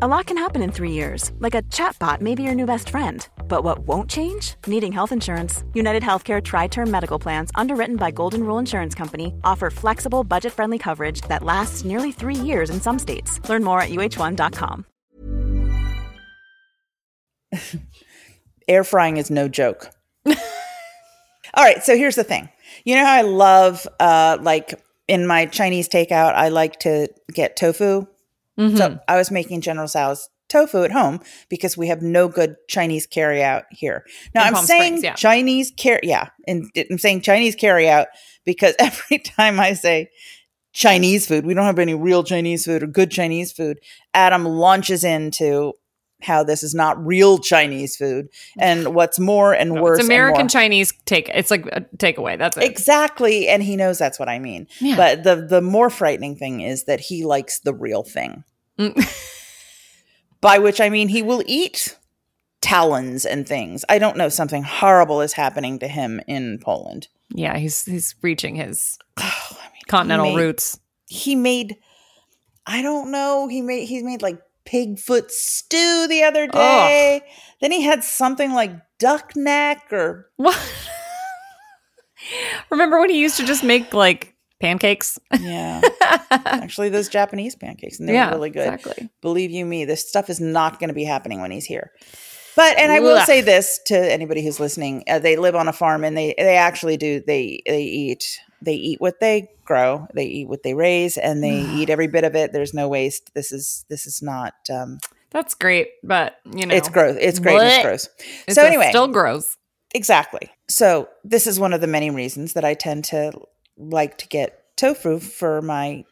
A lot can happen in three years, like a chatbot may be your new best friend. But what won't change? Needing health insurance. United Healthcare Tri Term Medical Plans, underwritten by Golden Rule Insurance Company, offer flexible, budget friendly coverage that lasts nearly three years in some states. Learn more at uh1.com. Air frying is no joke. All right, so here's the thing. You know how I love, uh, like in my Chinese takeout, I like to get tofu. So mm-hmm. I was making General Tso's tofu at home because we have no good Chinese carryout here. Now In I'm Palm saying Springs, yeah. Chinese carry, yeah, and I'm saying Chinese carryout because every time I say Chinese food, we don't have any real Chinese food or good Chinese food. Adam launches into how this is not real Chinese food, and what's more and worse, it's American Chinese take. It's like a takeaway. That's it. Exactly, and he knows that's what I mean. Yeah. But the the more frightening thing is that he likes the real thing. Mm. By which I mean he will eat talons and things. I don't know something horrible is happening to him in Poland. yeah, he's he's reaching his Oh, continental made- roots. He made I don't know, he made he made like pig foot stew the other day. Then he had something like duck neck or What? Remember when he used to just make like pancakes? yeah. Actually those Japanese pancakes and they yeah, were really good. Exactly. believe you me, this stuff is not going to be happening when he's here. But and I will Ugh. say this to anybody who's listening: uh, they live on a farm, and they they actually do they they eat they eat what they grow, they eat what they raise, and they eat every bit of it. There's no waste. This is this is not. Um, That's great, but you know, it's gross. It's great. and It's gross. It's so anyway, still gross. Exactly. So this is one of the many reasons that I tend to like to get tofu for my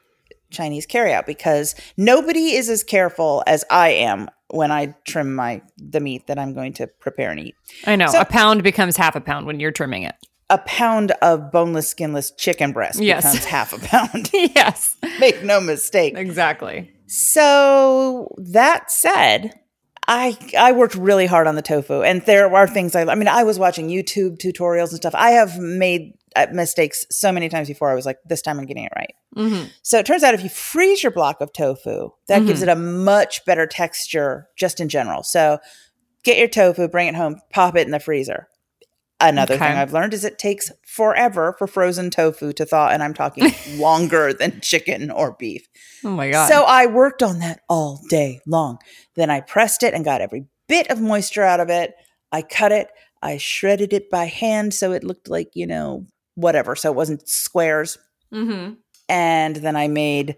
Chinese carryout because nobody is as careful as I am when I trim my the meat that I'm going to prepare and eat. I know So- a pound becomes half a pound when you're trimming it. A pound of boneless, skinless chicken breast Yes. becomes half a pound. yes, Make no mistake. exactly. So that said, I I worked really hard on the tofu, and there are things I. I mean, I was watching YouTube tutorials and stuff. I have made uh, mistakes so many times before. I was like, this time I'm getting it right. hmm So it turns out if you freeze your block of tofu, that gives it a much better texture just in general. So get your tofu, bring it home, pop it in the freezer. Another Okay. thing I've learned is it takes forever for frozen tofu to thaw, and I'm talking longer than chicken or beef. Oh my god. So I worked on that all day long. Then I pressed it and got every bit of moisture out of it. I cut it. I shredded it by hand so it looked like, you know, whatever. So it wasn't squares. hmm And then I made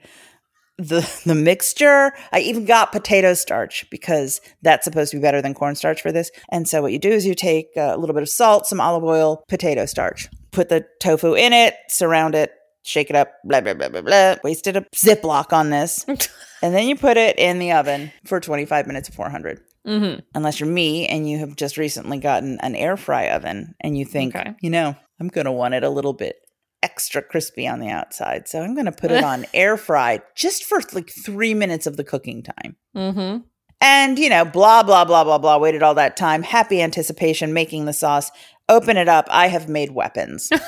the the mixture. I even got potato starch because that's supposed to be better than cornstarch for this. And so what you do is you take a little bit of salt, some olive oil, potato starch, put the tofu in it, surround it, shake it up, blah blah blah blah blah. Wasted a Ziploc on this, and then you put it in the oven for 25 minutes at 400. Mm-hmm. Unless you're me and you have just recently gotten an air fry oven and you think, Okay. you know, I'm going to want it a little bit extra crispy on the outside. So I'm going to put it on air fry just for like three minutes of the cooking time. hmm And, you know, blah, blah, blah, blah, blah. Waited all that time. Happy anticipation, making the sauce. Open it up. I have made weapons.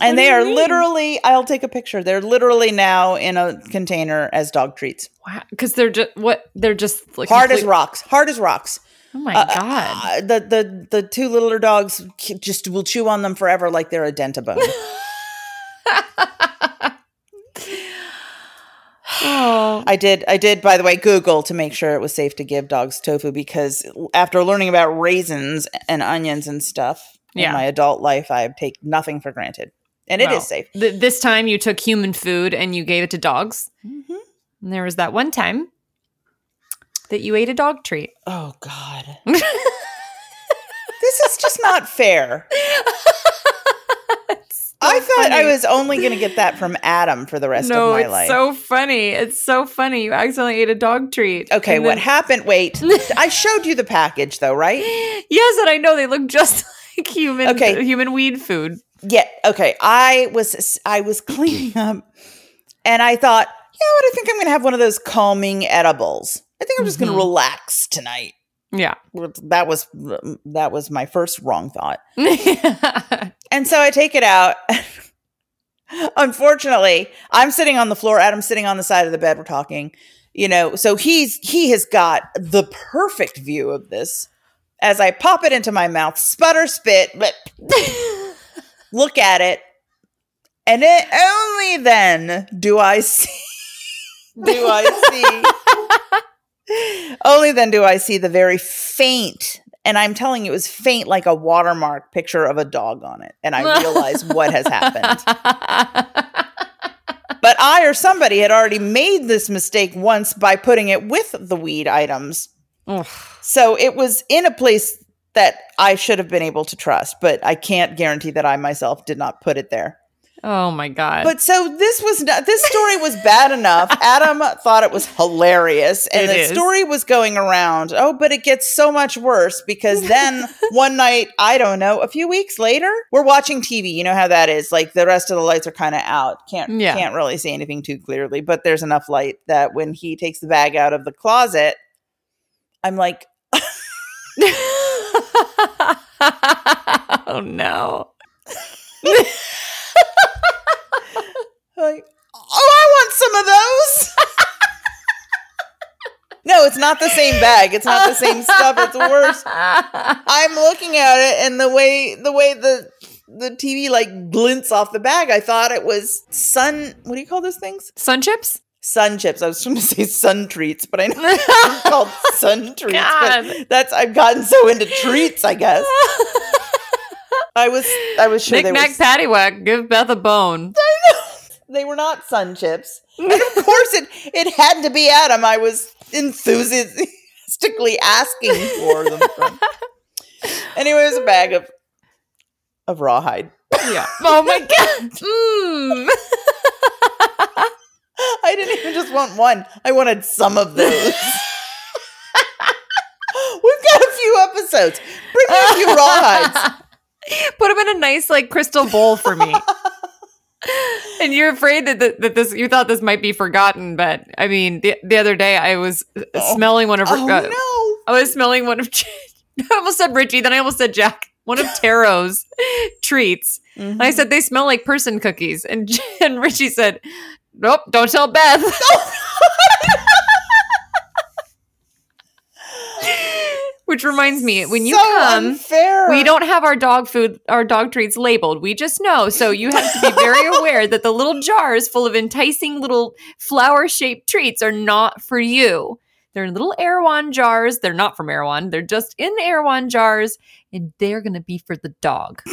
and they are mean? literally, I'll take a picture. They're literally now in a container as dog treats. Wow, because they're just what they're just like Hard as rocks. Hard as rocks. Oh my Uh, god. uh, the the the two littler dogs just will chew on them forever like they're a dentabone. oh Oh. I did. I did. By the way, Google to make sure it was safe to give dogs tofu because after learning about raisins and onions and stuff Yeah. in my adult life, I take nothing for granted, and it is Well, safe. th- this time you took human food and you gave it to dogs. Mm-hmm. And there was that one time that you ate a dog treat. Oh God, this is just not fair. I thought I was only going to get that from Adam for the rest no, of my life. it's life. so funny. It's so funny. You accidentally ate a dog treat. okay, And what happened? Wait, I showed you the package though, right? Yes, and I know they look just like human Okay. human weed food. Yeah. Okay. I was I was cleaning up, and I thought, you know what? I think I'm going to have one of those calming edibles. I think I'm just going to mm-hmm. relax tonight. Yeah. That was that was my first wrong thought, and so I take it out. Unfortunately, I'm sitting on the floor. Adam's sitting on the side of the bed. We're talking. You know, so he's he has got the perfect view of this. As I pop it into my mouth, sputter, spit, look at it, and it only then do I see do I see only then do I see the very faint and I'm telling you it was faint like a watermark picture of a dog on it and I realize what has happened. But I or somebody had already made this mistake once by putting it with the weed items. Ugh. So it was in a place that I should have been able to trust, but I can't guarantee that I myself did not put it there. Oh my god. But so this was not, this story was bad enough. Adam thought it was hilarious, and It the is. story was going around. Oh, but it gets so much worse because then one night, I don't know, a few weeks later, we're watching TV. You know how that is. Like the rest of the lights are kind of out. Can't Yeah. can't really see anything too clearly. But there's enough light that when he takes the bag out of the closet, I'm like, oh no. Like, oh, I want some of those. no, it's not the same bag. It's not the same stuff. It's worse. I'm looking at it, and the way the way the the TV like glints off the bag, I thought it was sun. What do you call those things? Sun chips? Sun chips. I was trying to say sun treats, but I know it's called sun treats. God. But that's I've gotten so into treats. I guess I was I was sure Knick they were knack paddywhack, give Beth a bone. They were not sun chips. And of course it it had to be Adam. I was enthusiastically asking for them. From. Anyway, it was a bag of of rawhide. Yeah. Oh my god. Mm. I didn't even just want one. I wanted some of those. We've got a few episodes. Bring me a few rawhides. Put them in a nice like crystal bowl for me. And you're afraid that, that that this you thought this might be forgotten, but I mean the the other day I was uh, smelling one of Oh uh, no. I was smelling one of I almost said Richie, then I almost said Jack. One of Taro's treats. And I said they smell like person cookies, and and Richie said, "Nope, don't tell Beth." Which reminds me, when you so come, unfair. we don't have our dog food, our dog treats labeled. We just know. So you have to be very aware that the little jars full of enticing little flower shaped treats are not for you. They're in little Erewhon jars. They're not from Erewhon. They're just in Erewhon jars, and they're going to be for the dog.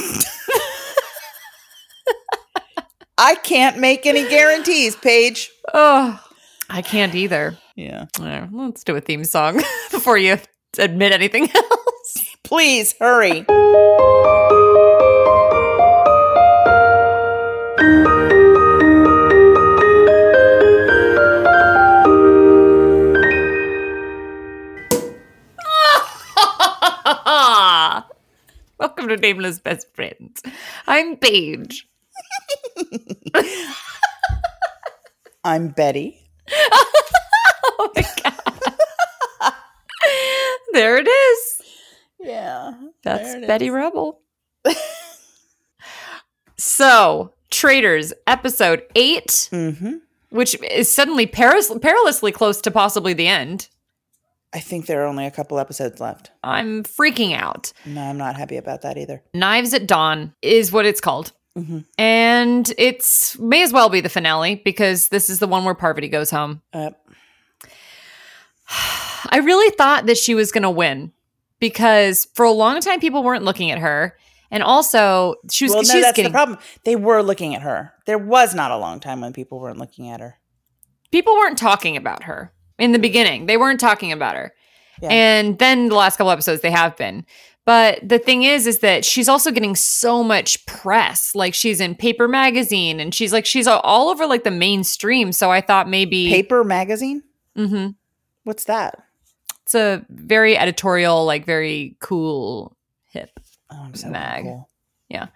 I can't make any guarantees, Paige. Oh, I can't either. Yeah. Uh, Let's do a theme song before you admit anything else. Please hurry. Welcome to Nameless Best Friends. I'm Paige. I'm Betty. Oh my god. There it is. Yeah. That's Betty is. Rebel. so, Traitors, episode 8 Mm-hmm. which is suddenly perilously close to possibly the end. I think there are only a couple episodes left. I'm freaking out. No, I'm not happy about that either. Knives at Dawn is what it's called. And it's may as well be the finale because this is the one where Parvati goes home. Uh, I really thought that she was going to win because for a long time people weren't looking at her, and also she was well, no, she's that's getting the problem. They were looking at her. There was not a long time when people weren't looking at her. people weren't talking about her in the beginning. They weren't talking about her. Yeah. And then the last couple episodes they have been. But the thing is is that she's also getting so much press. Like she's in Paper magazine and she's like she's all over like the mainstream. So I thought maybe Paper magazine. Mhm. What's that? It's a very editorial like very cool hip. Oh, I'm so Mag. cool. Yeah.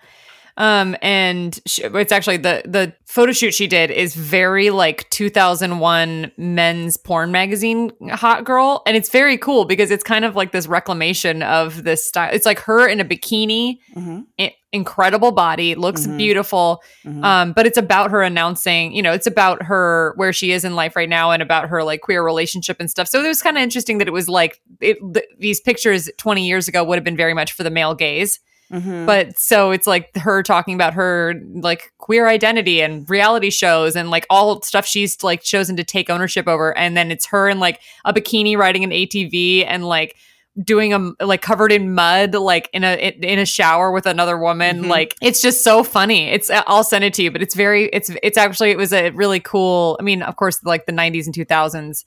Um, and she, it's actually the the photo shoot she did is very like 2001 men's porn magazine hot girl, and it's very cool because it's kind of like this reclamation of this style. It's like her in a bikini, Mhm. i- incredible body, looks Mhm. beautiful. Mhm. Um, but it's about her announcing, you know, it's about her where she is in life right now and about her like queer relationship and stuff. So it was kind of interesting that it was like it, th- these pictures 20 years ago would have been very much for the male gaze. Mhm. But so it's like her talking about her like queer identity and reality shows and like all stuff she's like chosen to take ownership over. And then it's her in like a bikini riding an ATV and like doing a like covered in mud like in a in a shower with another woman Mhm. like it's just so funny it's i'll send it to you but it's very it's it's actually it was a really cool i mean of course like the 90s and 2000s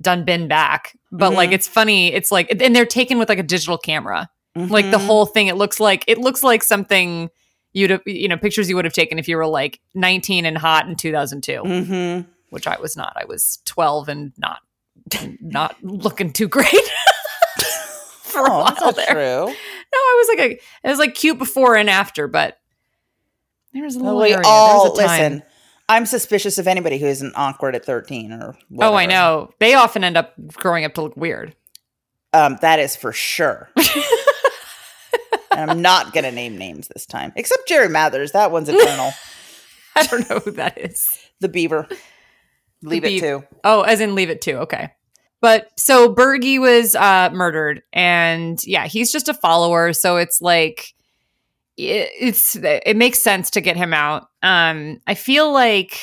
done been back but like Mhm. it's funny it's like and they're taken with like a digital camera like the Mhm. whole thing it looks like it looks like something you'd have you know pictures you would have taken if you were like 19 and hot in 2002 Mhm. which i was not i was 12 and not not looking too great for a Oh, while that's not there true. no i was like a it was like cute before and after but there was a little we area. all there was a time. listen. I'm suspicious of anybody who isn't awkward at 13 or whatever. oh i know they often end up growing up to look weird Um, that is for sure. and I'm not going to name names this time, except Jerry Mathers. That one's eternal. i don't know who that is the Beaver. Leave The it to. Oh, as in leave it to. Okay. But so Bergie was uh, murdered, and yeah, he's just a follower. So it's like it, it's it makes sense to get him out. Um, I feel like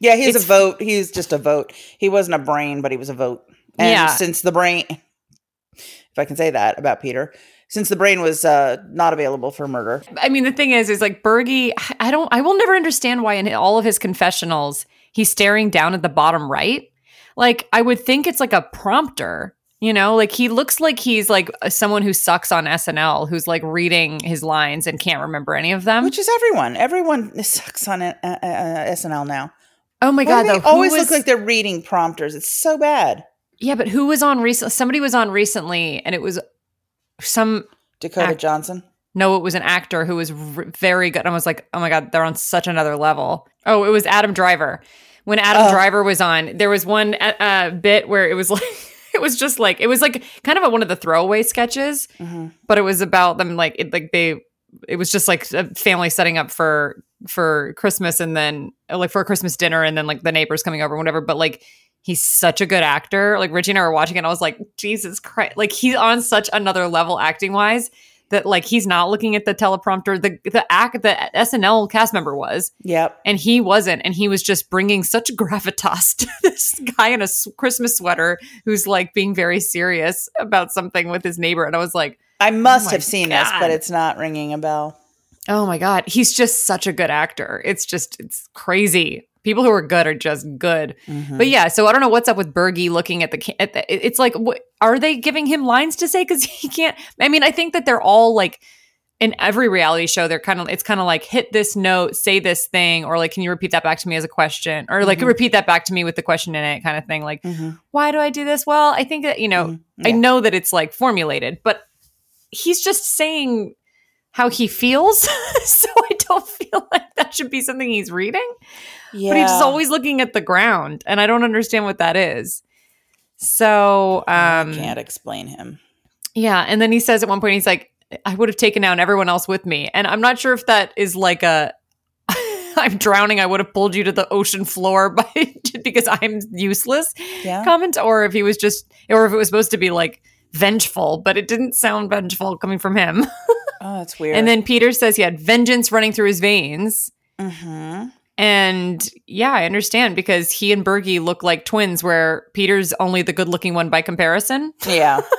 Yeah, he's a vote. He's just a vote. He wasn't a brain, but he was a vote. And Yeah. since the brain, if I can say that about Peter, since the brain was uh, not available for murder, I mean the thing is, is like Bergie. I don't. I will never understand why in all of his confessionals he's staring down at the bottom right. Like I would think it's like a prompter. You know, like he looks like he's like someone who sucks on SNL, who's like reading his lines and can't remember any of them. which is everyone. Everyone sucks on uh, uh, uh, SNL now. oh my Why god, though, they always was- look like they're reading prompters. It's so bad. Yeah, but who was on recently? Somebody was on recently, and it was some. Dakota Act- Johnson. No, it was an actor who was r- very good. I was like, oh my god, they're on such another level. Oh, it was Adam Driver. When Adam Oh. Driver was on, there was one uh, uh, bit where it was like, it was just like, it was like kind of a, one of the throwaway sketches, Mhm. but it was about them like, it, like they, it was just like a family setting up for for Christmas and then like for a Christmas dinner and then like the neighbors coming over, whatever. But like he's such a good actor. Like Richie and I were watching it, and I was like, Jesus Christ! Like he's on such another level acting wise that like he's not looking at the teleprompter. The the act the SNL cast member was, Yep. and he wasn't, and he was just bringing such gravitas to this guy in a Christmas sweater who's like being very serious about something with his neighbor, and I was like. I must oh my have seen this, but it's not ringing a bell. Oh my god, he's just such a good actor. It's just it's crazy. People who are good are just good. Mhm. But yeah, so I don't know what's up with Bergie looking at the, at the it's like wh- are they giving him lines to say cuz he can't I mean, I think that they're all like in every reality show they're kind of it's kind of like hit this note, say this thing or like can you repeat that back to me as a question or like Mhm. repeat that back to me with the question in it kind of thing like Mhm. why do I do this? Well, I think that, you know, Mhm. I know that it's like formulated, but he's just saying how he feels. so I don't feel like that should be something he's reading. Yeah. But he's just always looking at the ground, and I don't understand what that is. So, um, I can't explain him. yeah. And then he says at one point, he's like, I would have taken down everyone else with me. And I'm not sure if that is like a, I'm drowning. I would have pulled you to the ocean floor by because I'm useless Yeah. comment, or if he was just, or if it was supposed to be like vengeful, but it didn't sound vengeful coming from him. Oh, that's weird. And then Peter says he had vengeance running through his veins. hmm And yeah, I understand because he and Bergie look like twins, where Peter's only the good looking one by comparison. Yeah.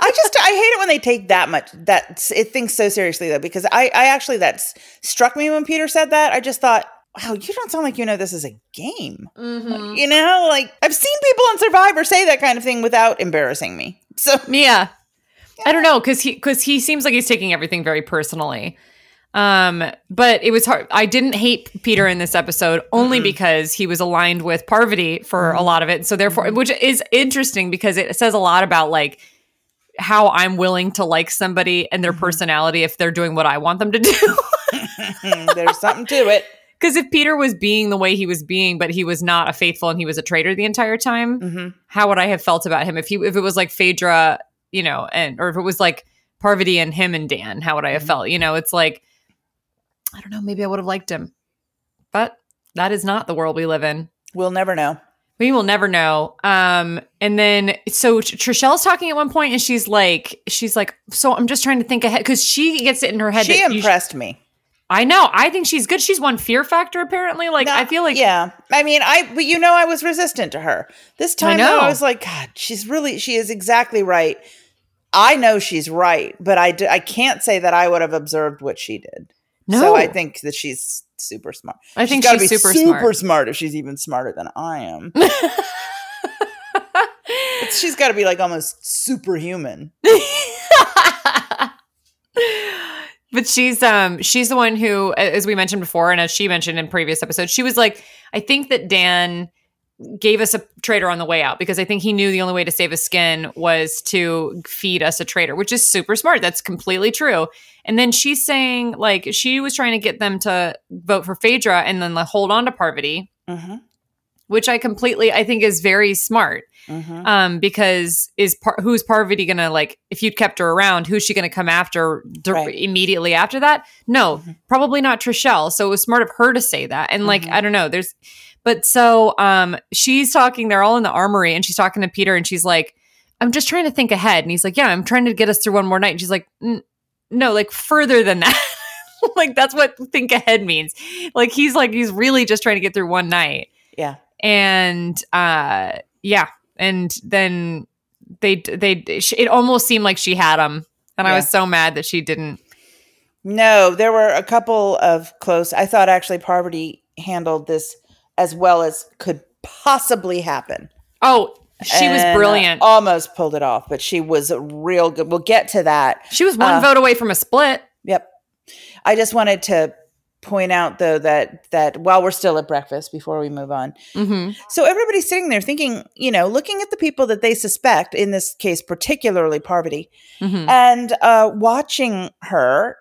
I just I hate it when they take that much that it thinks so seriously though because I I actually that struck me when Peter said that. I just thought, wow, you don't sound like you know this is a game. You know, like I've seen people on Survivor say that kind of thing without embarrassing me. So Yeah. I don't know because he because he seems like he's taking everything very personally. Um, but it was hard. I didn't hate Peter in this episode only because he was aligned with Parvati for a lot of it. So therefore, which is interesting because it says a lot about like how I'm willing to like somebody and their personality if they're doing what I want them to do. there's something to it. Because if Peter was being the way he was being, but he was not a faithful and he was a traitor the entire time, Mm-hmm. how would I have felt about him? If he if it was like Phaedra, you know, and or if it was like Parvati and him and Dan, how would I Mm-hmm. have felt? You know, it's like I don't know, maybe I would have liked him. But that is not the world we live in. We'll never know. We will never know. Um, and then so Trishelle's talking at one point, and she's like, she's like, so I'm just trying to think ahead because she gets it in her head. She you sh- impressed me. I know. I think she's good. She's won Fear Factor apparently. Like No, I feel like yeah. I mean, I but you know I was resistant to her this time. know. Though, I was like, God, she's really she is exactly right. I know she's right, but I d- I can't say that I would have observed what she did. No. So I think that she's super smart. I think she's be super super smart. smart if she's even smarter than I am. She's got to be like almost superhuman. but she's um she's the one who as we mentioned before and as she mentioned in previous episodes she was like i think that dan gave us a traitor on the way out because i think he knew the only way to save his skin was to feed us a traitor which is super smart. That's completely true. And then she's saying like she was trying to get them to vote for phaedra and then like, hold on to parvati hmm which i completely i think is very smart hmm um because is par- who's parvati gonna like if you'd kept her around who's she gonna come after d- Right. Mm-hmm. immediately after that? No probably not trishelle. So it was smart of her to say that. And like Mm-hmm. i don't know there's but so um she's talking they're all in the armory and she's talking to peter and she's like i'm just trying to think ahead. And he's like yeah i'm trying to get us through one more night. And she's like no like further than that. Like that's what think ahead means. Like he's like he's really just trying to get through one night. Yeah. and uh yeah. And then they they it almost seemed like she had him and i was so mad that she didn't. No, there were a couple of close. I thought actually Parvati handled this as well as could possibly happen. oh she was And, uh, brilliant almost pulled it off, but she was real good. We'll get to that. she was one uh, vote away from a split Yep. I just wanted to point out though that that while we're still at breakfast before we move on. hmm So everybody's sitting there thinking, you know, looking at the people that they suspect, in this case particularly Parvati, hmm and uh watching her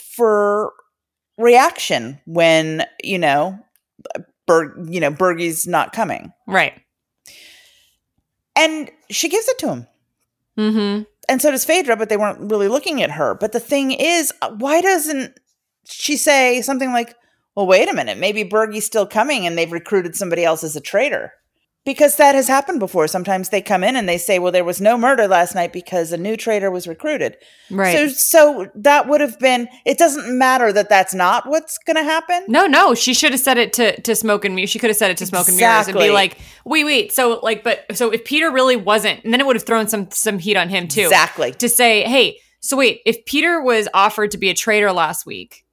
for reaction when, you know, Berg, you know, Bergie's not coming. right And she gives it to him. Mm-hmm. and so does Phaedra, but they weren't really looking at her. But the thing is, why doesn't she say something like, well, wait a minute, maybe Bergie's still coming and they've recruited somebody else as a traitor? Because that has happened before. Sometimes they come in and they say, well, there was no murder last night because a new traitor was recruited. right So, so that would have been, it doesn't matter that that's not what's going to happen. no no she should have said it to to smoke and mirrors she could have said it to smoke and mirrors and be like wait wait so like but so if peter really wasn't and then it would have thrown some some heat on him too Exactly. to say hey so wait if peter was offered to be a traitor last week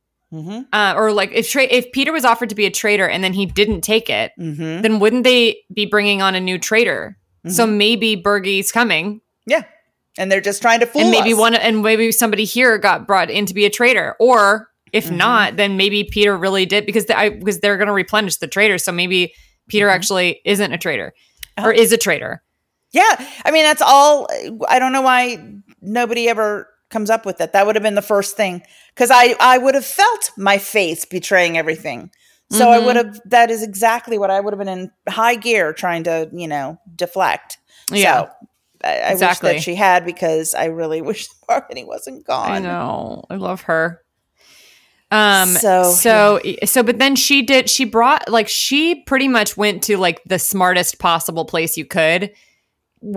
hmm uh, or like if tra- if Peter was offered to be a traitor and then he didn't take it, hmm then wouldn't they be bringing on a new traitor? Mm-hmm. So maybe Bergie's coming, Yeah. And they're just trying to fool and maybe us. one and maybe somebody here got brought in to be a traitor, or if Mm-hmm. not, then maybe Peter really did because they, I, because they're going to replenish the traitor. So maybe Peter Mm-hmm. actually isn't a traitor Uh-huh. or is a traitor. Yeah. I mean, that's all. I don't know why nobody ever comes up with it. That would have been the first thing because I, I would have felt my face betraying everything. So I Mhm. would have, that is exactly what I would have been in high gear trying to, you know, deflect. Yeah. So I, I Exactly. wish that she had because I really wish Parvati wasn't gone. I know. I love her. Um So, so so but then she did she brought like she pretty much went to like the smartest possible place you could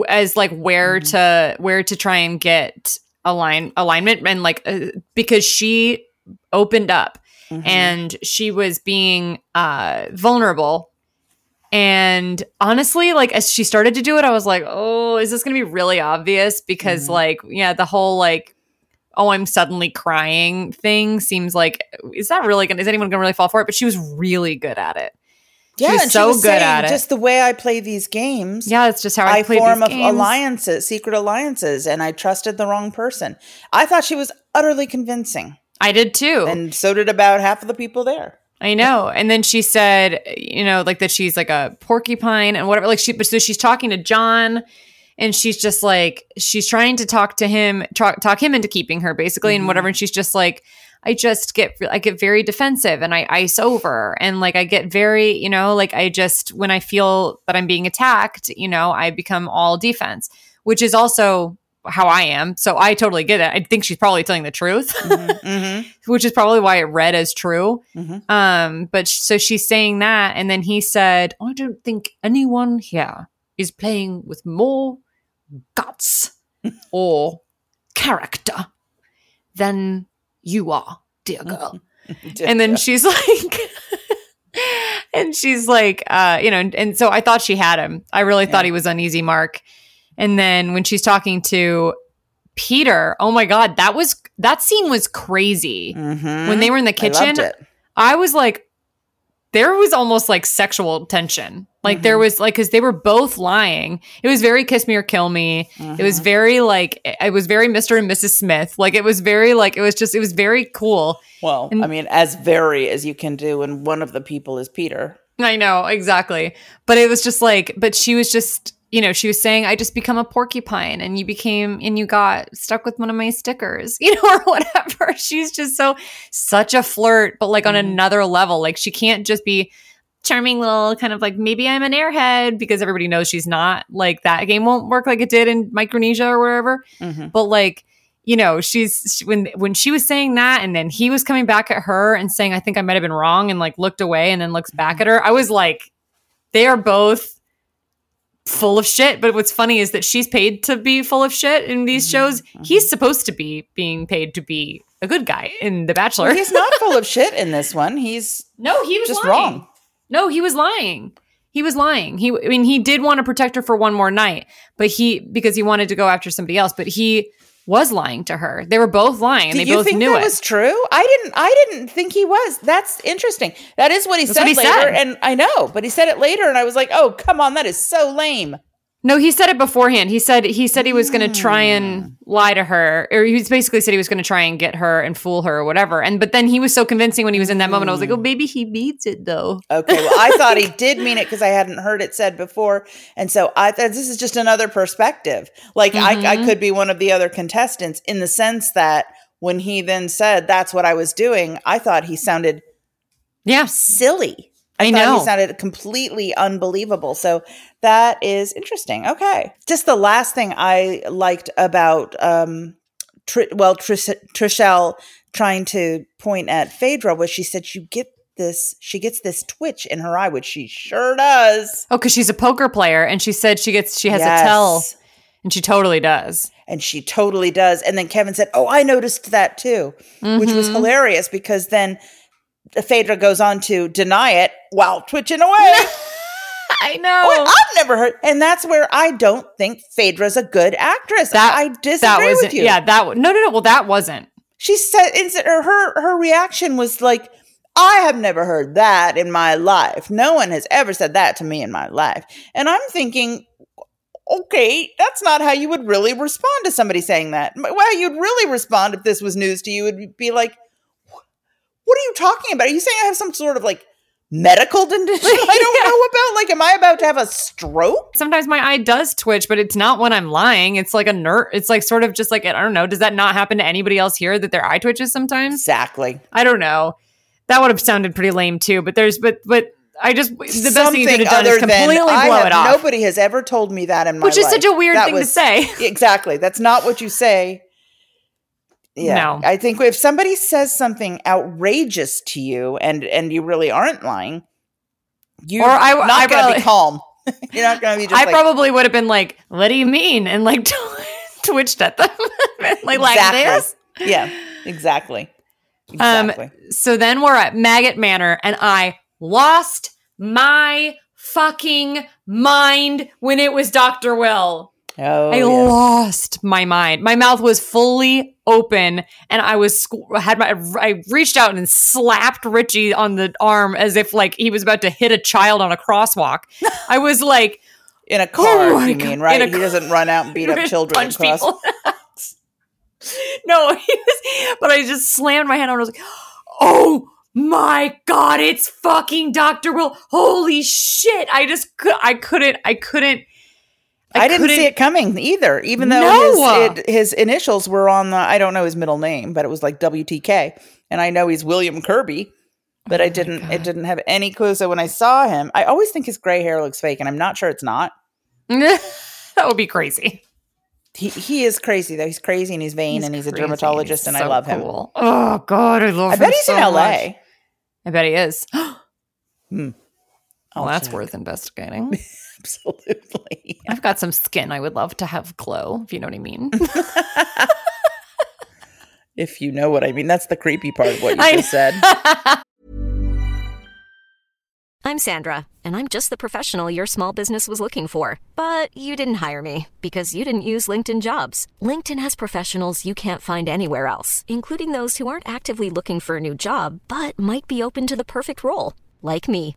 as like where Mm-hmm. to where to try and get align alignment and like uh, because she opened up Mhm. and she was being uh vulnerable and honestly like as she started to do it i was like oh is this gonna be really obvious because Mhm. like yeah the whole like oh i'm suddenly crying thing seems like is that really gonna is anyone gonna really fall for it but she was really good at it yeah, was and so she was good saying, at it. Just the way I play these games, yeah it's just how i, I play form these of games. alliances, secret alliances, and I trusted the wrong person. I thought she was utterly convincing, i did too and so did about half of the people there. I know. And then she said, you know, like that she's like a porcupine and whatever. Like she, but so she's talking to John and she's just like, she's trying to talk to him, talk, talk him into keeping her basically and mm-hmm. whatever. And she's just like, I just get, I get very defensive and I ice over and like I get very, you know, like I just, when I feel that I'm being attacked, you know, I become all defense, which is also how I am. So I totally get it. I think she's probably telling the truth, hmm which is probably why it read as true. Mhm. Um, but sh- so she's saying that, and then he said, "I don't think anyone here is playing with more guts or character than you are, dear girl." and then she's like and she's like uh you know and, and so i thought she had him i really thought he was uneasy mark and then when she's talking to peter oh my god that was that scene was crazy Mhm. when they were in the I kitchen it. I was like, there was almost like sexual tension. Like there mm-hmm. was like, cause they were both lying. It was very kiss me or kill me. It was mm-hmm. very like, it was very Mr. and Mrs. Smith. Like it was very like, it was just, it was very cool. Well, And- I mean, as very as you can do, and one of the people is Peter. I know, exactly. But it was just like, but she was just, you know, she was saying, I just become a porcupine and you became, and you got stuck with one of my stickers, you know, or whatever. She's just so, such a flirt, but like on mm-hmm. another level. Like she can't just be charming little kind of like, maybe I'm an airhead because everybody knows she's not. Like that game won't work like it did in Micronesia or wherever. Mhm. But like, you know, she's she, when when she was saying that, and then he was coming back at her and saying, "I think I might have been wrong," and like looked away and then looks back at her. I was like, they are both full of shit. But what's funny is that she's paid to be full of shit in these shows. He's supposed to be being paid to be a good guy in The Bachelor. Well, he's not full of shit in this one. He's no, he was just lying. wrong. No, he was lying. He was lying. He, I mean, he did want to protect her for one more night, but he because he wanted to go after somebody else. But he was lying to her. They were both lying, and Do they you both think knew that it. was true? I didn't. I didn't think he was. That's interesting. That is what he That's said what he later, said. and I know, but he said it later, and I was like, "Oh, come on, that is so lame." No, he said it beforehand. He said he said he was going to try and lie to her, or he basically said he was going to try and get her and fool her or whatever. And but then he was so convincing when he was in that moment. I was like, oh, maybe he beats it though. Okay, well, I thought he did mean it because I hadn't heard it said before, and so I thought this is just another perspective. Like I, I Mm-hmm. could be one of the other contestants in the sense that when he then said that's what I was doing, I thought he sounded Yeah, silly. I thought know. he sounded completely unbelievable. So that is interesting. Okay, just the last thing I liked about um, Tr- well, Tris- Trishelle trying to point at Phaedra was she said you get this, she gets this twitch in her eye, which she sure does. Oh, because she's a poker player, and she said she gets she has Yes. a tell, and she totally does. And she totally does. And then Kevin said, Oh, I noticed that too, which was Mhm. hilarious because then Phaedra goes on to deny it while twitching away. I know. Oh, I've never heard, and that's where I don't think Phaedra's a good actress. That- I disagree that was with you. yeah. That no no no. Well, that wasn't. she said her her reaction was like, "I have never heard that in my life. No one has ever said that to me in my life." And I'm thinking, okay, that's not how you would really respond to somebody saying that. Well, you'd really respond if this was news to you. Would be like, "What are you talking about? Are you saying I have some sort of like?" Medical condition I don't know about. Like, am I about to have a stroke? Sometimes my eye does twitch, but it's not when I'm lying. It's like a nerve. It's like sort of just like I don't know. Does that not happen to anybody else here that their eye twitches sometimes? Exactly. I don't know. That would have sounded pretty lame too. But there's but but I just the best thing you could have done is completely blow have- it off. Nobody has ever told me that in my Which is life. such a weird That thing to say. Exactly. That's not what you say. Yeah. No. I think if somebody says something outrageous to you and and you really aren't lying, you're Or I- not I going to probably- be calm. you're not going to be just I like, probably would have been like, "What do you mean?" and like twitched at them. like, like this. Yeah, exactly. Um, Exactly. So then we're at Maggot Manor, and I lost my fucking mind when it was Dr. Will. Oh, I yeah. lost my mind. My mouth was fully open, and I was had my. I reached out and slapped Richie on the arm as if like he was about to hit a child on a crosswalk. I was like, in a oh car. Oh you God. mean right? He doesn't run out and beat up Punch children across. people. no, was, but I just slammed my hand on. I was like, "Oh my god, it's fucking Doctor Will! Holy shit!" I just could, I couldn't, I couldn't. I, didn't see it coming either, even though No. his it, his initials were on the. I don't know his middle name, but it was like WTK, and I know he's William Kirby, but I didn't. It didn't have any clue. So when I saw him, I always think his gray hair looks fake, and I'm not sure it's not. that would be crazy. He he is crazy though. He's crazy and he's vain, and he's a dermatologist, He's and I so love him. Oh god, I love. Him. I bet he's so in LA. much. I bet he is. Hmm. Well, I'll that's check. worth investigating. Absolutely. I've got some skin I would love to have glow, if you know what I mean. if you know what I mean, that's the creepy part of what you I- just said. I'm Sandra, and I'm just the professional your small business was looking for. But you didn't hire me because you didn't use LinkedIn jobs. LinkedIn has professionals you can't find anywhere else, including those who aren't actively looking for a new job but might be open to the perfect role, like me.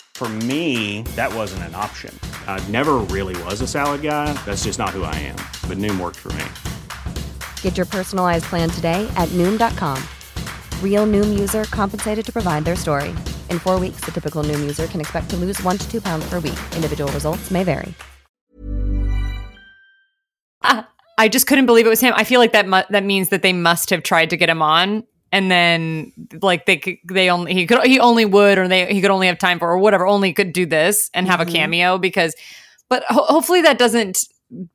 For me, that wasn't an option. I never really was a salad guy. That's just not who I am. But Noom worked for me. Get your personalized plan today at Noom.com. Real Noom user compensated to provide their story. In four weeks, the typical Noom user can expect to lose one to two pounds per week. Individual results may vary. I just couldn't believe it was him. I feel like that mu- that means that they must have tried to get him on, and then like they could, they only he could he only would or they he could only have time for or whatever only could do this and have a cameo because, but ho- hopefully that doesn't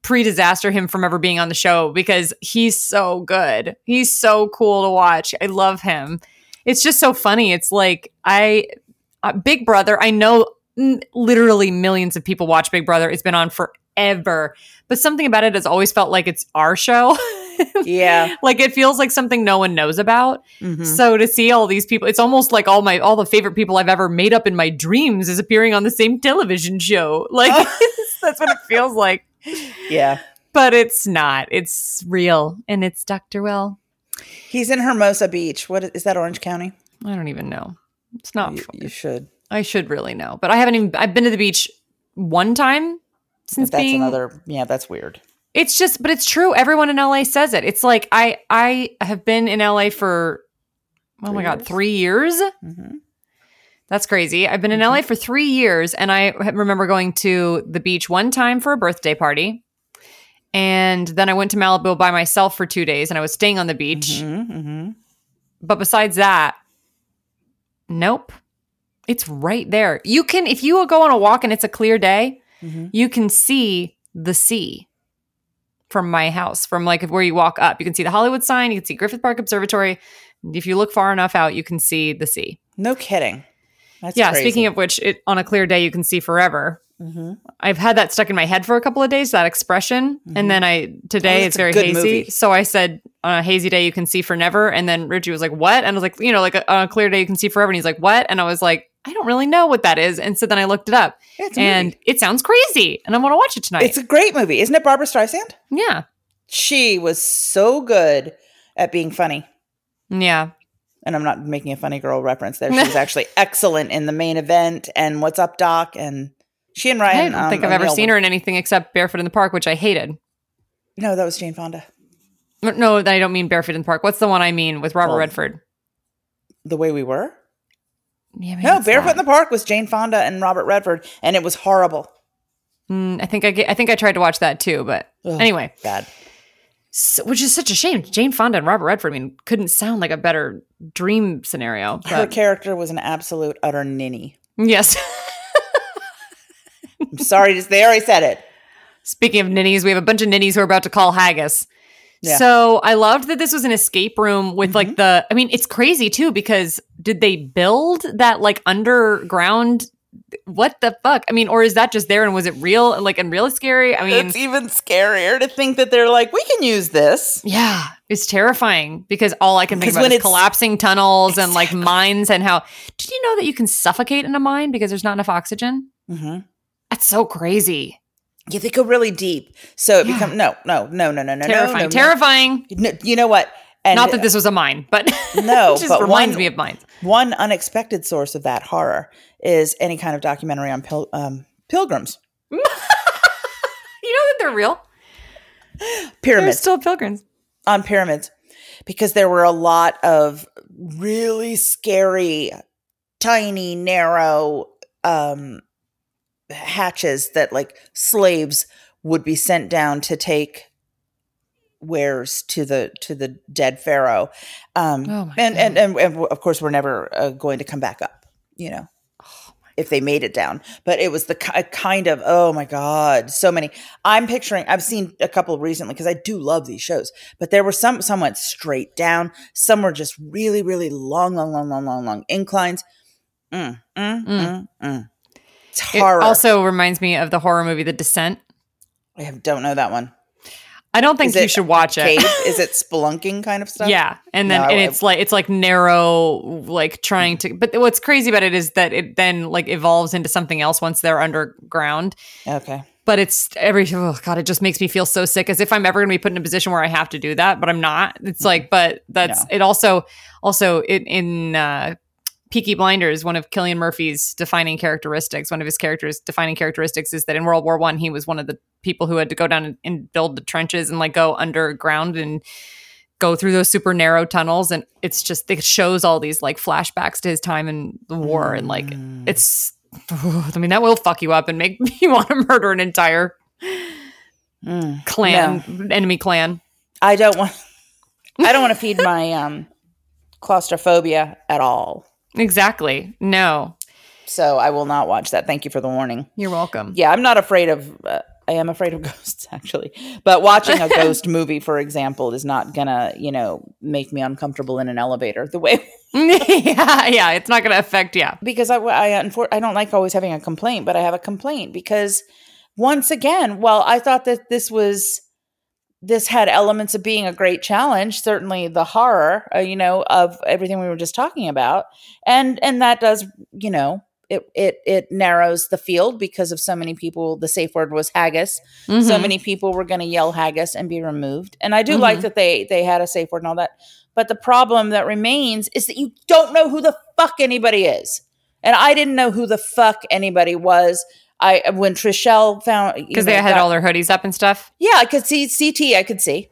pre-disaster him from ever being on the show because he's so good. He's so cool to watch. I love him. It's just so funny. It's like I uh, Big Brother. I know mm, literally millions of people watch Big Brother. It's been on forever, but something about it has always felt like it's our show. yeah. like it feels like something no one knows about. Mhm. So to see all these people, it's almost like all my all the favorite people I've ever made up in my dreams is appearing on the same television show. Like that's what it feels like. Yeah. But it's not. It's real, and it's Dr. Will. He's in Hermosa Beach. What is, is that? Orange County? I don't even know. It's not. You, you should. I should really know, but I haven't even. I've been to the beach one time since That's being. another. Yeah, that's weird. It's just, but it's true. Everyone in LA says it. It's like I I have been in LA for oh my god, years? three years. hmm That's crazy. I've been in LA for three years, and I remember going to the beach one time for a birthday party, and then I went to Malibu by myself for two days, and I was staying on the beach. hmm But besides that, nope. It's right there. You can, if you go on a walk and it's a clear day, Mhm. you can see the sea from my house, from like where you walk up. You can see the Hollywood sign, you can see Griffith Park Observatory. If you look far enough out, you can see the sea. No kidding. That's yeah, crazy. speaking of which, it, on a clear day, you can see forever. hmm I've had that stuck in my head for a couple of days, that expression. And then I, today Oh, it's very hazy. movie. So I said, on a hazy day, you can see for never. And then Richie was like, what? And I was like, you know, like on a clear day, you can see forever. And he's like, what? And I was like, I don't really know what that is. And so then I looked it up it's and it sounds crazy. And I want to watch it tonight. it's a great movie, isn't it? Barbra Streisand. yeah. She was so good at being funny. Yeah. And I'm not making a funny girl reference there. She was actually excellent in the main event and What's Up, Doc, and she and Ryan. I don't um, think I've ever seen her in anything except Barefoot in the Park, which I hated. No, that was Jane Fonda. No, I don't mean Barefoot in the Park. What's the one I mean with Robert Redford? The way we were. Yeah, No, Barefoot in the Park was Jane Fonda and Robert Redford, and it was horrible. Mm, I think I I think I tried to watch that too, but Ugh, anyway. bad. So, which is such a shame. Jane Fonda and Robert Redford, I mean, couldn't sound like a better dream scenario. Her character was an absolute utter ninny. yes. I'm sorry, just there I said it. Speaking of ninnies, we have a bunch of ninnies who are about to call haggis. Yeah. So I loved that this was an escape room with like the. I mean, it's crazy too because did they build that like underground? What the fuck? I mean, or is that just there and was it real? Like and really scary? I mean, it's even scarier to think that they're like, we can use this. yeah, it's terrifying because all I can think about is collapsing tunnels and like mines and how. Did you know that you can suffocate in a mine because there's not enough oxygen? hmm That's so crazy. Yeah, they go really deep. So it Yeah. becomes no, no, no, no, no, no, terrifying. no, no, terrifying. No, you know what? And Not that this was a mine, but No, it just but reminds one- me of mines. one unexpected source of that horror is any kind of documentary on pil- um, pilgrims, You know that they're real. They're pyramids, still pilgrims. on pyramids, because there were a lot of really scary, tiny, narrow um, hatches that like slaves would be sent down to take wares to the to the dead pharaoh um Oh and, and and and of course we're never uh, going to come back up you know if they made it down. But it was the kind of oh my god so many. I'm picturing i've seen a couple recently because i do love these shows but there were some some went straight down. Some were just really really long long long long long long inclines. Mm, mm, mm, mm. It's It horror. also reminds me of the horror movie The Descent. i have- don't know that one I don't think Is you should watch it. cave is it spelunking kind of stuff Yeah, and then No, and it's like it's like narrow, like trying to. But what's crazy about it is that it then like evolves into something else once they're underground. okay But it's every oh god, it just makes me feel so sick, as if I'm ever going to be put in a position where I have to do that. But I'm not. It's like, but that's No. it. Also, also it, in uh, Peaky Blinders, one of Cillian Murphy's defining characteristics, one of his characters' defining characteristics is that in World War One, he was one of the people who had to go down and, and build the trenches and like go underground and go through those super narrow tunnels. And it's just it shows all these like flashbacks to his time in the war, and like it's. I mean, that will fuck you up and make you want to murder an entire Mm. clan, enemy clan. I don't want. I don't want to feed my um, claustrophobia at all. Exactly. No, So I will not watch that. Thank you for the warning. you're welcome. Yeah, I'm not afraid of. Uh, I am afraid of ghosts actually, but watching a ghost movie, for example, is not gonna you know make me uncomfortable in an elevator the way yeah, yeah. It's not going to affect. Yeah. because I I, unfor- I don't like always having a complaint, but I have a complaint because once again, well, I thought that this was this had elements of being a great challenge. Certainly, the horror, uh, you know, of everything we were just talking about, and and that does, you know. It, it it narrows the field because of so many people. The safe word was haggis. So Mhm. many people were going to yell haggis and be removed. And I do like that they they had a safe word and all that. But the problem that remains is that you don't know who the fuck anybody is. And I didn't know who the fuck anybody was. I when Trishelle found because they had got- all their hoodies up and stuff. yeah, I could see CT. I could see,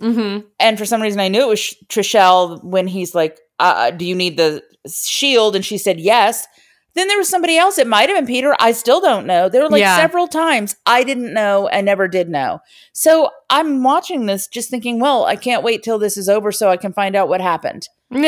Mm-hmm. and for some reason I knew it was Sh- Trishelle when he's like, uh, "Do you need the shield?" And she said yes. Then there was somebody else. It might have been Peter. I still don't know. There were like Yeah. several times I didn't know and never did know. So I'm watching this just thinking, well, I can't wait till this is over so I can find out what happened. And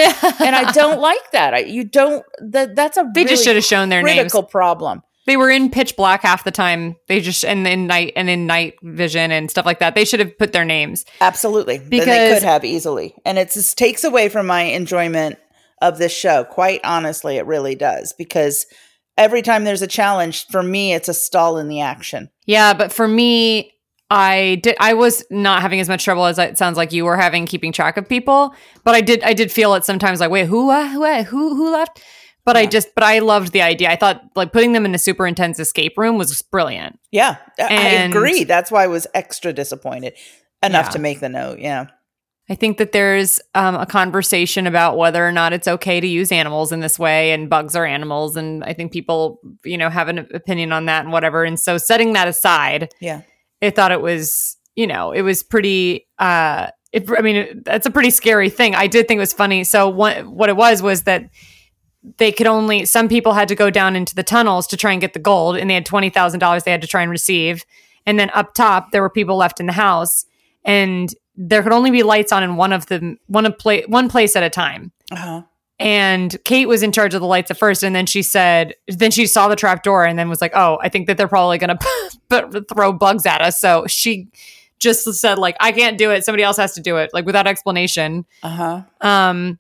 I don't like that. I, you don't. That that's a They just should have shown their names. critical problem. They were in pitch black half the time. They just and in night and in night vision and stuff like that. They should have put their names. Absolutely. Then they could have easily. And it just takes away from my enjoyment of this show. Quite honestly, it really does. Because every time there's a challenge, for me, it's a stall in the action. Yeah, but for me, I did. I was not having as much trouble as it sounds like you were having keeping track of people. But I did. I did feel it sometimes. Like, wait, who, uh, who, uh, who, who left? But I just. But I loved the idea. I thought like putting them in a super intense escape room was brilliant. Yeah, I- I agree. That's why I was extra disappointed enough Yeah. to make the note. Yeah. I think that there's um, a conversation about whether or not it's okay to use animals in this way, and bugs are animals, and I think people, you know, have an opinion on that and whatever. And so, setting that aside, Yeah. I thought it was, you know, it was pretty. uh it, I mean, it- that's a pretty scary thing. I did think it was funny. So what what it was was that they could only some people had to go down into the tunnels to try and get the gold, and they had twenty thousand dollars they had to try and receive. And then up top, there were people left in the house, and there could only be lights on in one of the one of play one place at a time. Uh-huh. And Kate was in charge of the lights at first, and then she said, then she saw the trap door, and then was like, "Oh, I think that they're probably going to but throw bugs at us." So she just said, "Like, I can't do it. Somebody else has to do it." Like without explanation. Uh-huh. Um,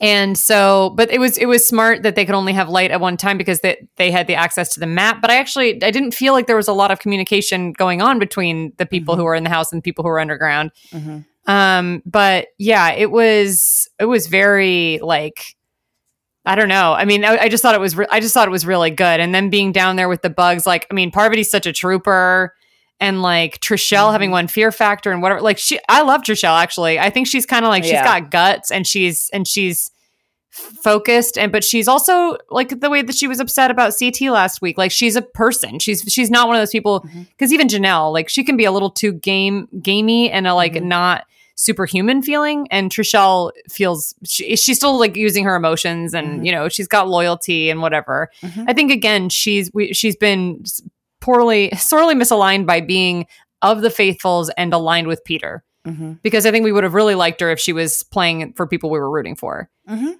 and so, but it was it was smart that they could only have light at one time because they they had the access to the map. But I actually I didn't feel like there was a lot of communication going on between the people who were in the house and the people who were underground. Mhm. Um, but yeah, it was it was very like I don't know. I mean, I, I just thought it was re- I just thought it was really good. And then being down there with the bugs, like I mean, Parvati's such a trooper. And like Trishelle having mm-hmm. one fear factor and whatever, like she, I love Trishelle actually. I think she's kind of like she's Yeah. got guts and she's and she's focused and but she's also like the way that she was upset about CT last week. Like she's a person. She's she's not one of those people mm-hmm. because even Janelle, like she can be a little too game gamey and a like mm-hmm. not superhuman feeling. And Trishelle feels she, she's still like using her emotions and you know she's got loyalty and whatever. I think again she's we, she's been poorly sorely misaligned by being of the faithfuls and aligned with Peter. Mm-hmm. Because I think we would have really liked her if she was playing for people we were rooting for. Mm-hmm.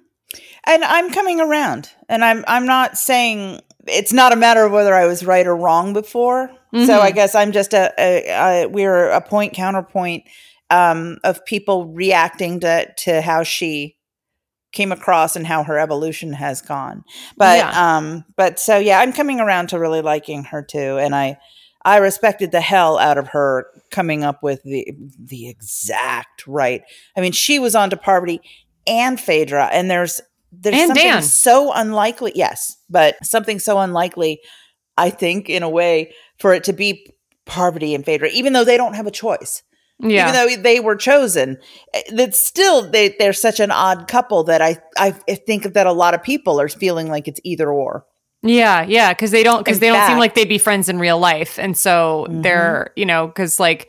and I'm coming around, and I'm I'm not saying it's not a matter of whether I was right or wrong before. So mm-hmm. I guess I'm just a, a, a we're a point counterpoint um, of people reacting to to how she came across and how her evolution has gone. But Yeah. um, but so yeah, I'm coming around to really liking her too, and I I respected the hell out of her coming up with the the exact right. I mean, she was on to Parvati and Phaedra, and there's there's And something Dan. so unlikely. Yes, but something so unlikely. I think in a way for it to be Parvati and Phaedra, even though they don't have a choice, Yeah. even though they were chosen, eh, that's still they they're such an odd couple that I I think that a lot of people are feeling like it's either or. Yeah, yeah, because they don't because they don't seem like they'd be friends in real life, and so mm-hmm. they're you know because like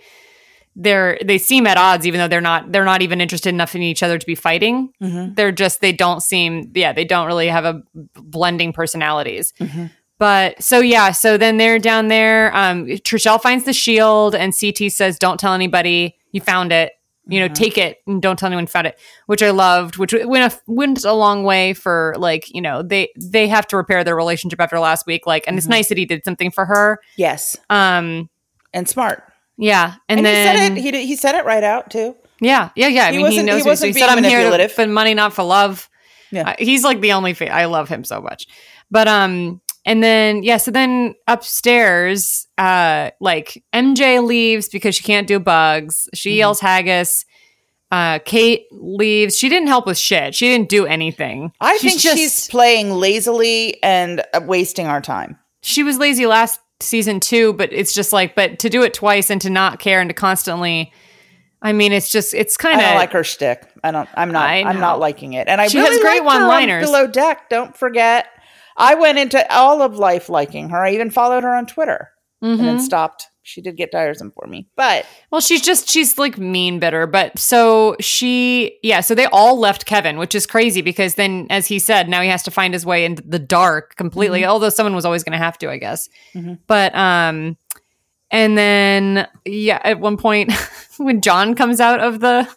they're they seem at odds even though they're not they're not even interested enough in each other to be fighting. Mm-hmm. They're just they don't seem yeah they don't really have a blending personalities. Mm-hmm. But so yeah, so then they're down there. Um, Trishelle finds the shield, and CT says, "Don't tell anybody you found it. You know, take it and don't tell anyone you found it." Which I loved. Which went a, went a long way for like you know they they have to repair their relationship after last week. Like, and it's nice that he did something for her. Yes, Um, and smart. yeah, and, And, then he said it. He did, he said it right out too. yeah, yeah, yeah. I He mean, he wasn't- he knows. what wasn't he being said, "I'm here for money, not for love." Yeah. Uh, he's like the only. Fa- I love him so much. But um, and then yeah, so then upstairs, uh, like MJ leaves because she can't do bugs. She Mm-hmm. yells haggis. Uh, Kate leaves. She didn't help with shit. She didn't do anything. I She's think she's playing lazily and uh, wasting our time. she was lazy last season too, but it's just like, but to do it twice and to not care and to constantly, I mean, it's just, it's kind of like her shtick. I don't. I'm not. I'm not liking it. And I She really has great her on one-liners. Below deck. Don't forget. I went into all of life liking her. I even followed her on Twitter and Mm-hmm. then stopped. She did get tiresome for me, but Well, she's just she's like mean bitter, but so she yeah, so they all left Kevin, which is crazy because then as he said, now he has to find his way into the dark completely, although someone was always going to have to, I guess. But um and then yeah, at one point when John comes out of the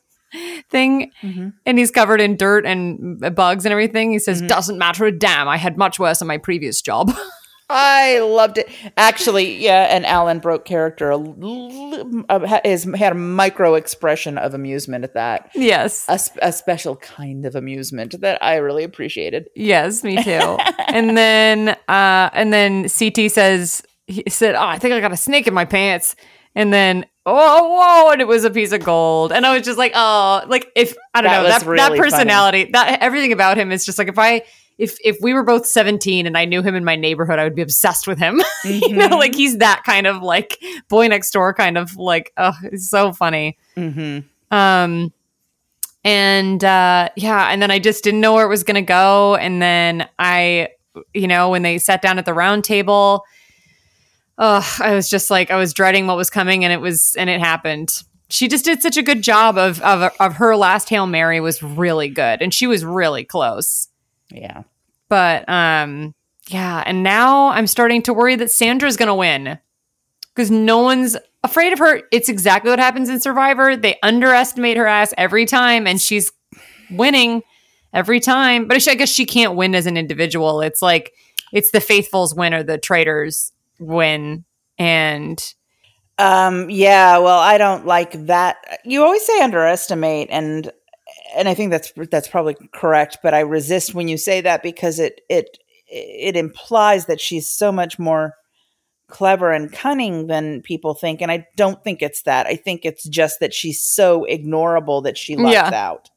thing and he's covered in dirt and bugs and everything, he says, "Doesn't matter a damn. I had much worse on my previous job." I loved it. Actually, yeah, and Alan Broke character uh, is had a micro expression of amusement at that. yes. A, a special kind of amusement that I really appreciated. Yes, me too. and then uh and then CT says he said, "Oh, I think I got a snake in my pants." And then oh whoa, and it was a piece of gold. And I was just like, "Oh, like if I don't That know, that that really funny. personality, that everything about him is just like if I if if we were both 17 and I knew him in my neighborhood, I would be obsessed with him. you Mm-hmm. know, like he's that kind of like boy next door kind of like oh, it's so funny. Mm-hmm. Um, and uh, yeah, and then I just didn't know where it was going to go. And then I, you know, when they sat down at the round table, oh, I was just like, I was dreading what was coming, and it was, and it happened. She just did such a good job of of of her last hail mary was really good, and she was really close. Yeah. But um, yeah, and now I'm starting to worry that Sandra's going to win because no one's afraid of her. It's exactly what happens in Survivor. They underestimate her ass every time, and she's winning every time. But I guess she can't win as an individual. It's like it's the faithfuls win or the traitors win, and Um, yeah, well, I don't like that. You always say underestimate and and I think that's that's probably correct, but I resist when you say that because it it it implies that she's so much more clever and cunning than people think and I don't think it's that. I think it's just that she's so ignorable that she lucks Yeah. out.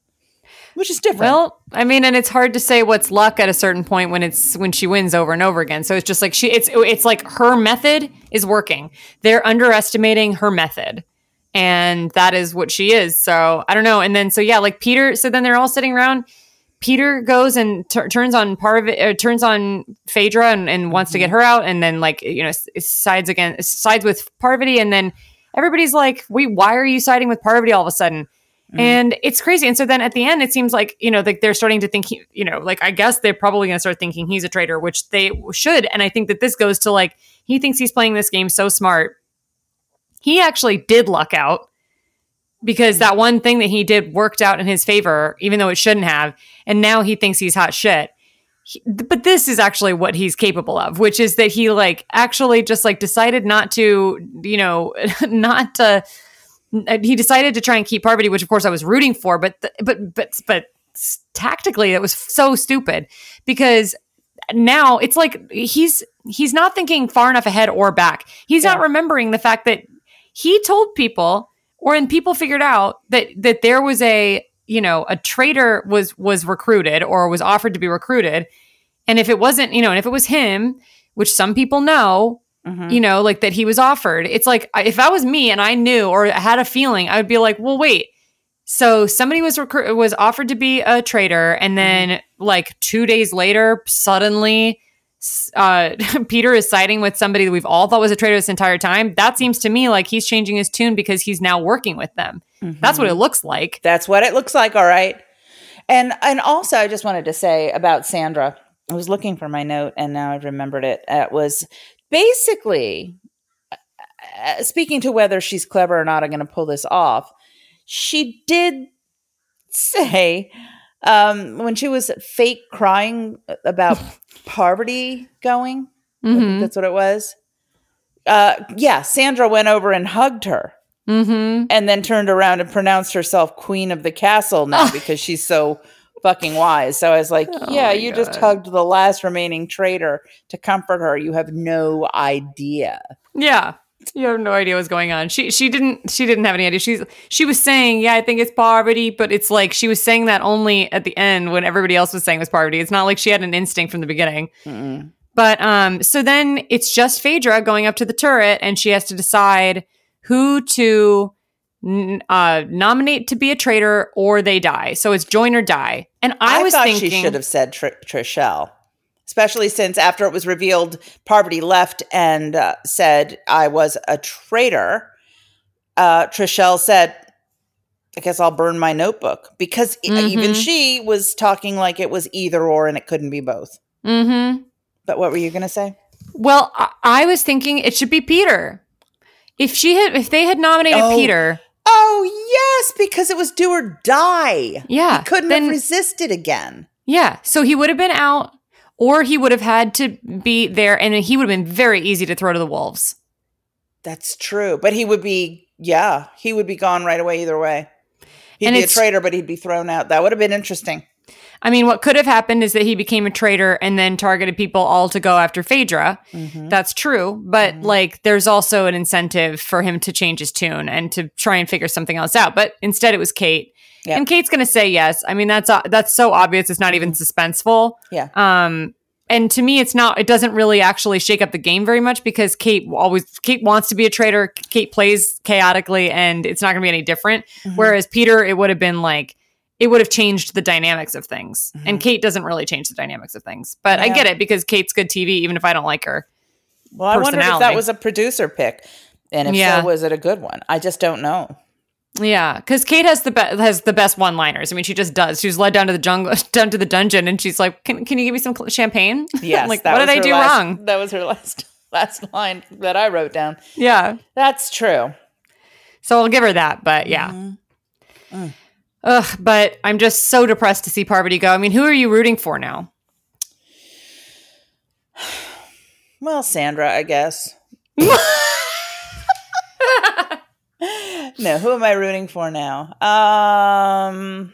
Which is different. Well, I mean, and it's hard to say what's luck at a certain point when it's when she wins over and over again. So it's just like she it's it's like her method is working. They're underestimating her method. And that is what she is. So I don't know. And then so yeah, like Peter. So then they're all sitting around. Peter goes and tur turns on Parv- uh, turns on Phaedra and, and wants to get her out, and then like you know sides again sides with Parvati, and then everybody's like, "Wait, why are you siding with Parvati all of a sudden?" Mm-hmm. And it's crazy. And so then at the end, it seems like, you know, like they're starting to think, he, you know, like I guess they're probably going to start thinking he's a traitor, which they should. And I think that this goes to like, he thinks he's playing this game so smart. He actually did luck out because that one thing that he did worked out in his favor, even though it shouldn't have. And now he thinks he's hot shit. He- but this is actually what he's capable of, which is that he like actually just like decided not to, you know, not to Uh, he decided to try and keep Parvati, which of course I was rooting for, but th- but but but tactically that was so stupid because now it's like he's he's not thinking far enough ahead or back. He's not remembering the fact that he told people or and people figured out that that there was a you know a traitor was was recruited or was offered to be recruited and if it wasn't you know and if it was him which some people know Mhm. you know, like that he was offered. It's like if that was me and I knew or had a feeling, I would be like, well, wait. So somebody was recru- was offered to be a traitor, and then like two days later, suddenly, uh, Peter is siding with somebody that we've all thought was a traitor this entire time. That seems to me like he's changing his tune because he's now working with them. That's what it looks like. That's what it looks like, all right. And and also I just wanted to say about Sandra. I was looking for my note and now I've remembered it. It was basically uh, speaking to whether she's clever or not, I'm going to pull this off. She did say um, when she was fake crying about Parvati going, Mm-hmm. that's what it was. Uh, yeah, Sandra went over and hugged her Mm-hmm. and then turned around and pronounced herself queen of the castle now because she's so fucking wise. So I was like, Oh yeah, you just hugged the last remaining traitor to comfort her. You have no idea. Yeah. You have no idea what's going on. She she didn't she didn't have any idea. She's she was saying, yeah, I think it's Parvati, but it's like she was saying that only at the end when everybody else was saying it was Parvati. It's not like she had an instinct from the beginning. Mm-mm. But um so then it's just Phaedra going up to the turret and she has to decide who to uh nominate to be a traitor or they die. So it's join or die. And I, was thought thinking she should have said Tr- Trishelle, especially since after it was revealed, Parvati left and uh, said I was a traitor. Uh, Trishelle said, "I guess I'll burn my notebook," because e- even Mhm. she was talking like it was either or, and it couldn't be both. Mhm. But what were you going to say? Well, I, I was thinking it should be Peter. If she had if they had nominated Oh. Peter, Oh yes, because it was do or die. Yeah, he couldn't then- have resisted again. Yeah. So he would have been out, or he would have had to be there, and he would have been very easy to throw to the wolves. That's true, but he would be yeah, he would be gone right away either way. He'd And be a traitor, but he'd be thrown out. That would have been interesting. I mean, what could have happened is that he became a traitor and then targeted people all to go after Phaedra. Mm-hmm. That's true. But like, there's also an incentive for him to change his tune and to try and figure something else out. But instead, it was Kate. And Kate's going to say yes. I mean, that's uh, that's so obvious. It's not even suspenseful. Yeah. Um, and to me, it's not. It doesn't really actually shake up the game very much because Kate always Kate wants to be a traitor. Kate plays chaotically, and it's not going to be any different. Whereas Peter, it would have been like it would have changed the dynamics of things, and Kate doesn't really change the dynamics of things. But I get it because Kate's good TV, even if I don't like her. Well, I wondered if that was a producer pick, and if Yeah. so, was it a good one? I just don't know. Yeah, because Kate has the be- has the best one liners. I mean, she just does. She's led down to the jungle, down to the dungeon, and she's like, "Can can you give me some cl- champagne?" Yes, like that what did I do last- wrong? That was her last last line that I wrote down. Yeah. That's true. So I'll give her that. But yeah. Mm-hmm. Ugh, but I'm just so depressed to see Parvati go. I mean, who are you rooting for now? Well, Sandra, I guess. no, who am I rooting for now? Um,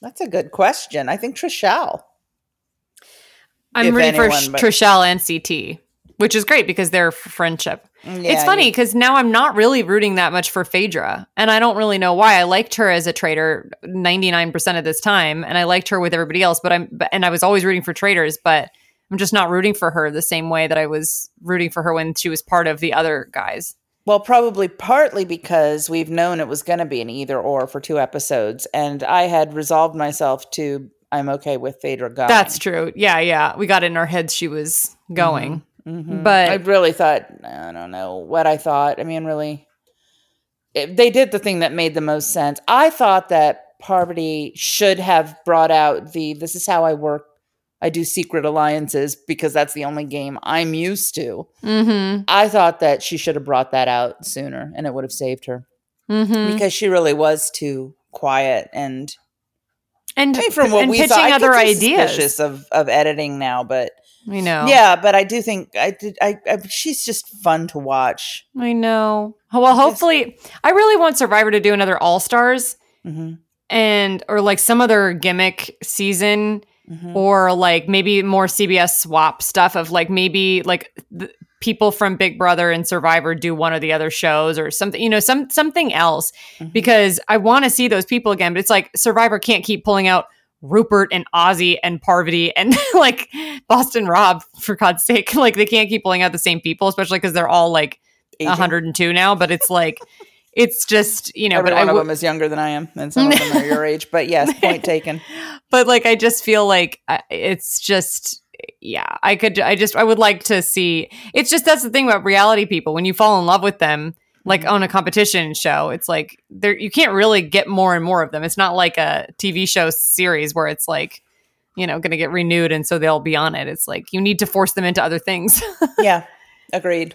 that's a good question. I think Trishelle. I'm If rooting for anyone, Sh- but- Trishelle and CT, which is great because they're friendship. Mm, yeah, it's funny because now I'm not really rooting that much for Phaedra, and I don't really know why. I liked her as a traitor 99% of this time, and I liked her with everybody else. But I'm but- and I was always rooting for traitors, but I'm just not rooting for her the same way that I was rooting for her when she was part of the other guys. Well, probably partly because we've known it was going to be an either or for two episodes, and I had resolved myself to I'm okay with Phaedra going. That's true. Yeah, yeah. We got it in our heads she was going, mm-hmm. Mhm. but I really thought I don't know what I thought. I mean, really, it, they did the thing that made the most sense. I thought that Parvati should have brought out the "This is how I work. I do secret alliances because that's the only game I'm used to." mm-hmm, I thought that she should have brought that out sooner, and it would have saved her mm-hmm. because she really was too quiet and and I mean, from what and we pitching saw, other be ideas. of of editing now, but I know. yeah, but I do think I did. I, I she's just fun to watch. I know. Well, hopefully, I really want Survivor to do another All Stars hmm and or like some other gimmick season hmm or like maybe more CBS swap stuff of like maybe like the people from Big Brother and Survivor do one of the other shows or something, you know, some something else Mhm. because I want to see those people again. But it's like Survivor can't keep pulling out Rupert and Ozzy and Parvati and like Boston Rob for God's sake. Like they can't keep pulling out the same people, especially because they're all like Aging. 102 now. But it's like it's just you know. Every but one I of them is younger than I am, and some of them are your age. But yes, point taken. but like I just feel like uh, it's just yeah I could I just I would like to see it's just that's the thing about reality people when you fall in love with them like mm-hmm. on a competition show it's like there you can't really get more and more of them it's not like a TV show series where it's like you know going to get renewed and so they'll be on it it's like you need to force them into other things Yeah, agreed.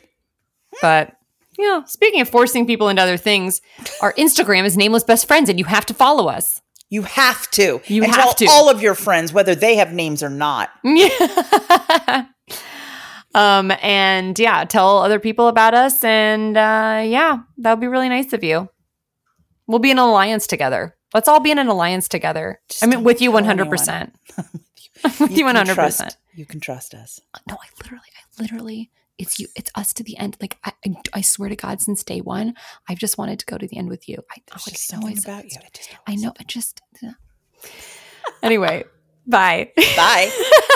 but you know speaking of forcing people into other things our Instagram is nameless best friends and you have to follow us You have to. You and have tell to. all of your friends, whether they have names or not. Yeah. um, and yeah, tell other people about us. And uh, yeah, that would be really nice of you. We'll be in an alliance together. Let's all be in an alliance together. Just I mean, with you 100%. with you can 100%. Trust, you can trust us. No, I literally, I literally, it's you, it's us to the end. Like, I, I, I swear to God, since day one, I've just wanted to go to the end with you. I, There's like, just I know something it's- about you. I just I know, I just, anyway, bye. Bye.